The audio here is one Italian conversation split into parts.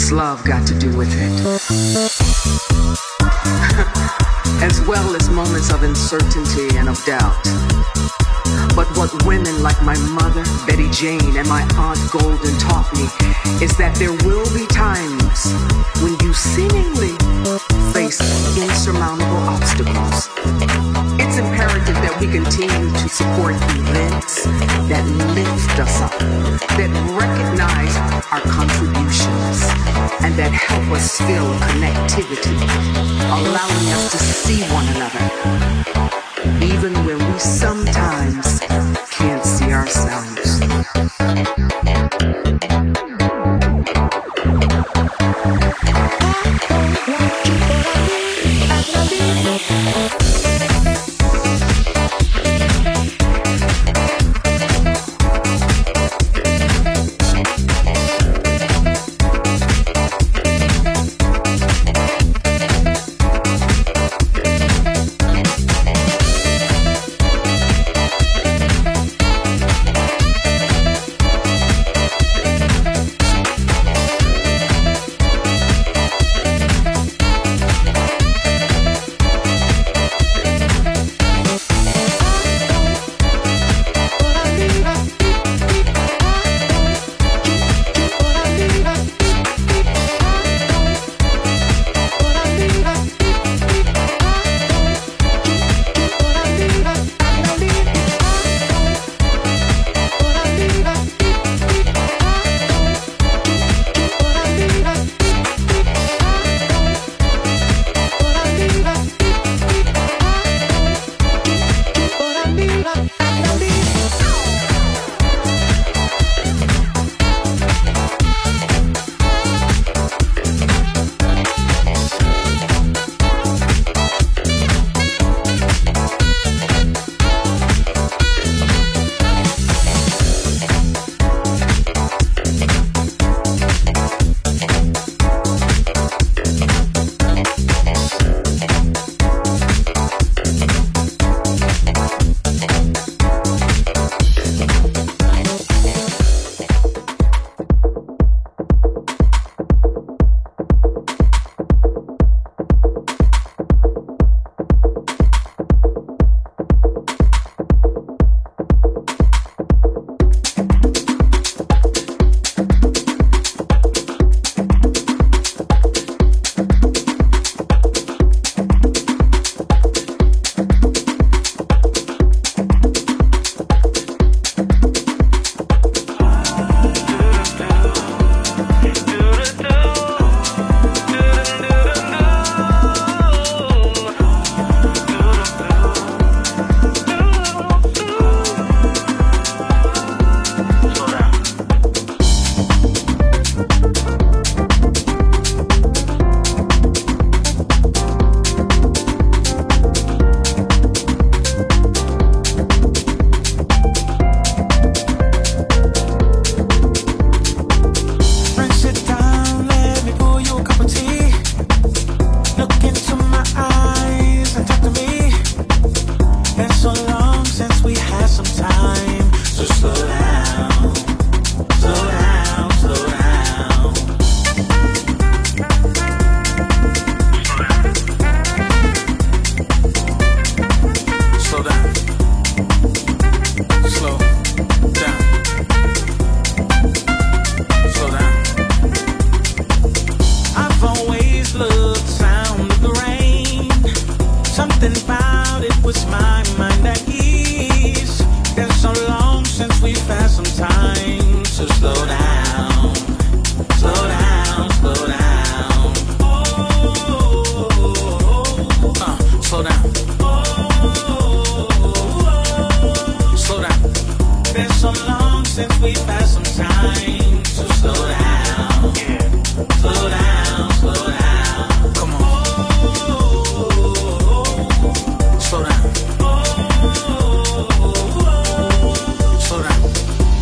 What's Love got to do with it. as well as moments of uncertainty and of doubt. But what women like my mother, Betty Jane, and my Aunt Golden taught me is that there will be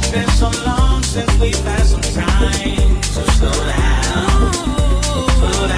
slow down. Slow down.